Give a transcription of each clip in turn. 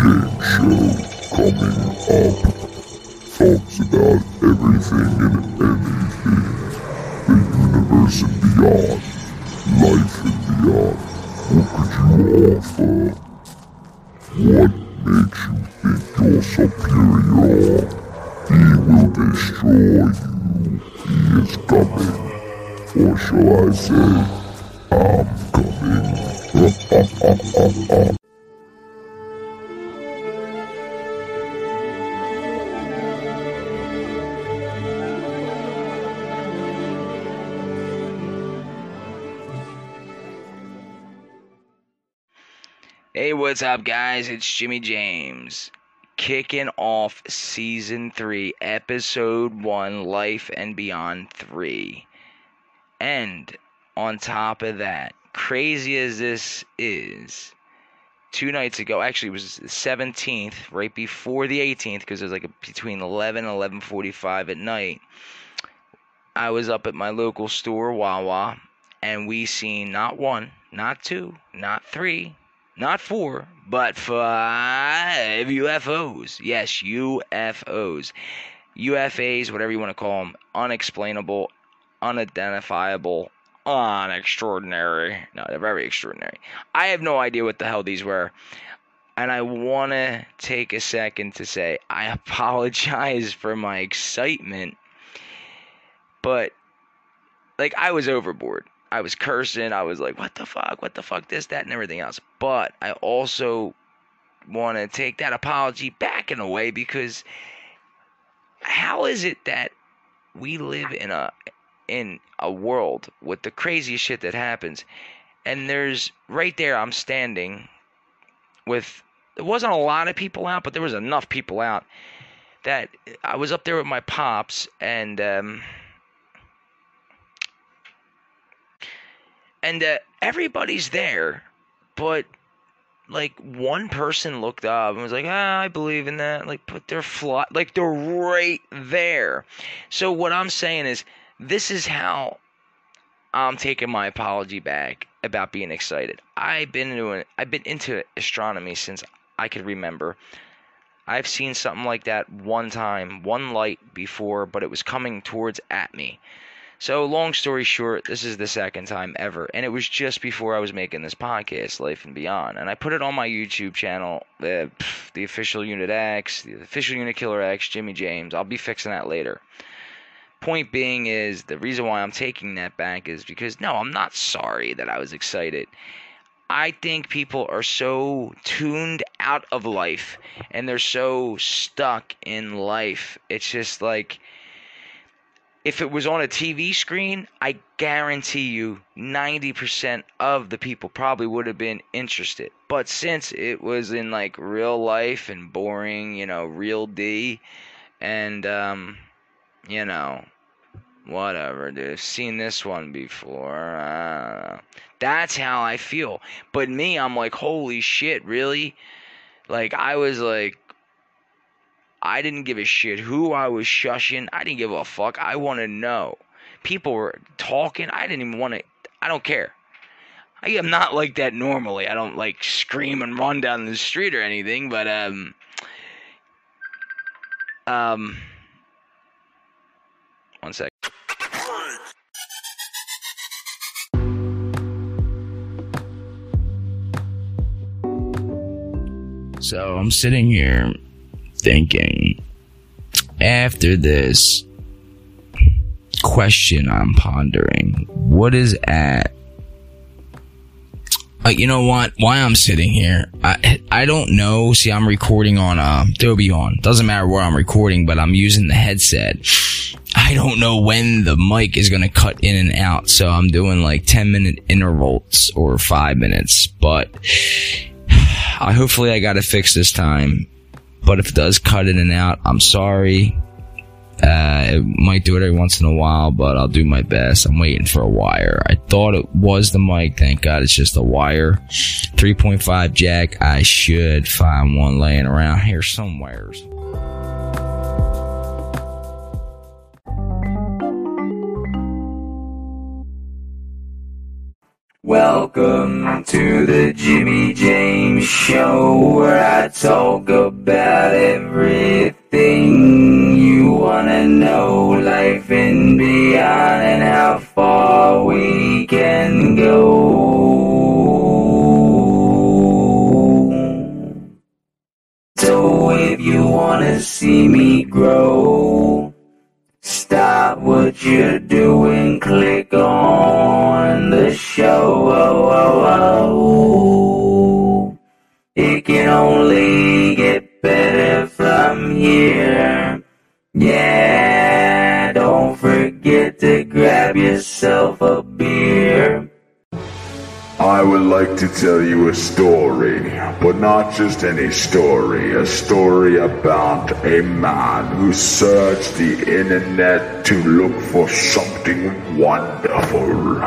James Show coming up. Talks about everything and anything. The universe and beyond. Life and beyond. What could you offer? What makes you think you're superior? He will destroy you. He is coming. Or shall I say, I'm coming. Hey, what's up, guys? It's Jimmy James. Kicking off season 3, episode 1, Life and Beyond 3. And on top of that, crazy as this is, two nights ago, actually it was the 17th, right before the 18th, because it was like a, between 11 and 11.45 at night, I was up at my local store, Wawa, and we seen not one, not two, not three, not four, but five UFOs. Yes, UFOs. UFAs, whatever you want to call them, unexplainable, unidentifiable, unextraordinary. No, they're very extraordinary. I have no idea what the hell these were. And I want to take a second to say I apologize for my excitement, but like I was overboard. I was cursing. I was like, what the fuck? What the fuck? This, that, and everything else. But I also want to take that apology back in a way because how is it that we live in a in a world with the craziest shit that happens and there's right there I'm standing with there wasn't a lot of people out but there was enough people out that I was up there with my pops and um and uh, everybody's there, but like one person looked up and was like, ah, I believe in that. Like, but they're like they're right there. So what I'm saying is, this is how I'm taking my apology back about being excited. I've been into an, I've been into astronomy since I could remember. I've seen something like that one time, one light before, but it was coming towards at me. So, long story short, this is the second time ever, and it was just before I was making this podcast, Life and Beyond, and I put it on my YouTube channel, uh, the official Unit X, the official Unit Killer X, Jimmy James. I'll be fixing that later. Point being is the reason why I'm taking that back is because no, I'm not sorry that I was excited. I think people are so tuned out of life and they're so stuck in life. It's just like if it was on a TV screen, I guarantee you 90% of the people probably would have been interested. But since it was in like real life and boring, you know, real D, and, um, you know, whatever, dude. I've seen this one before. That's how I feel. But me, I'm like, holy shit, really? Like, I was like, I didn't give a shit who I was shushing. I didn't give a fuck. I want to know. People were talking. I didn't even want to. I don't care. I am not like that normally. I don't like scream and run down the street or anything, but um um one sec. So I'm sitting here thinking after this question I'm pondering, what is at uh, you know what? Why I'm sitting here, I I don't know. See, I'm recording on uh Adobe on. Doesn't matter where I'm recording, but I'm using the headset. I don't know when the mic is gonna cut in and out, so I'm doing like 10 minute intervals or five minutes. But I hopefully I got it fixed this time. But if it does cut in and out, I'm sorry. Uh, it might do it every once in a while, but I'll do my best. I'm waiting for a wire. I thought it was the mic. Thank God it's just a wire. 3.5 jack. I should find one laying around here somewheres. Welcome to the Jimmy James Show, where I talk about everything you wanna know, life and beyond, and how far we can go. So if you wanna see me grow, stop what you're doing, click on the show. Oh, oh, oh. It can only get better from here. Yeah, don't forget to grab yourself a beer. I would like to tell you a story, but not just any story, a story about a man who searched the internet to look for something wonderful,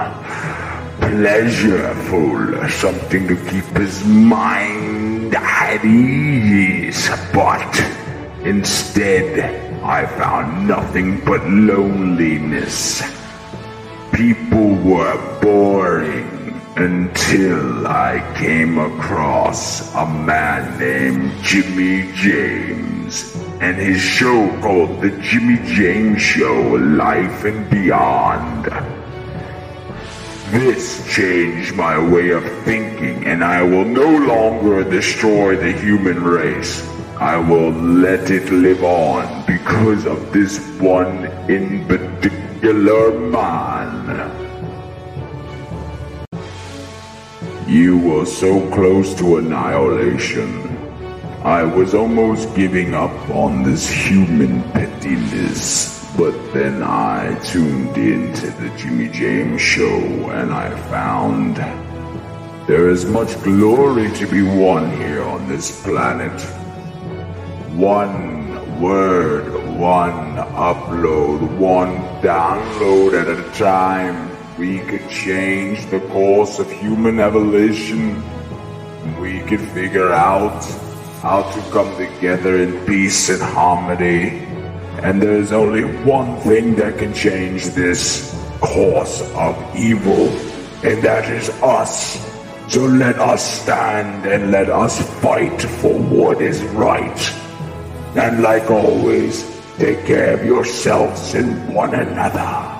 pleasureful, something to keep his mind at ease, but instead I found nothing but loneliness. People were boring until I came across a man named Jimmy James and his show called The Jimmy James Show Life and Beyond. This changed my way of thinking, and I will no longer destroy the human race. I will let it live on because of this one in particular man. You were so close to annihilation. I was almost giving up on this human pettiness, but then I tuned into the Jimmy James show and I found there is much glory to be won here on this planet. One word, one upload, one download at a time we could change the course of human evolution. We could figure out how to come together in peace and harmony. And there's only one thing that can change this course of evil, and that is us. So let us stand and let us fight for what is right. And like always, take care of yourselves and one another.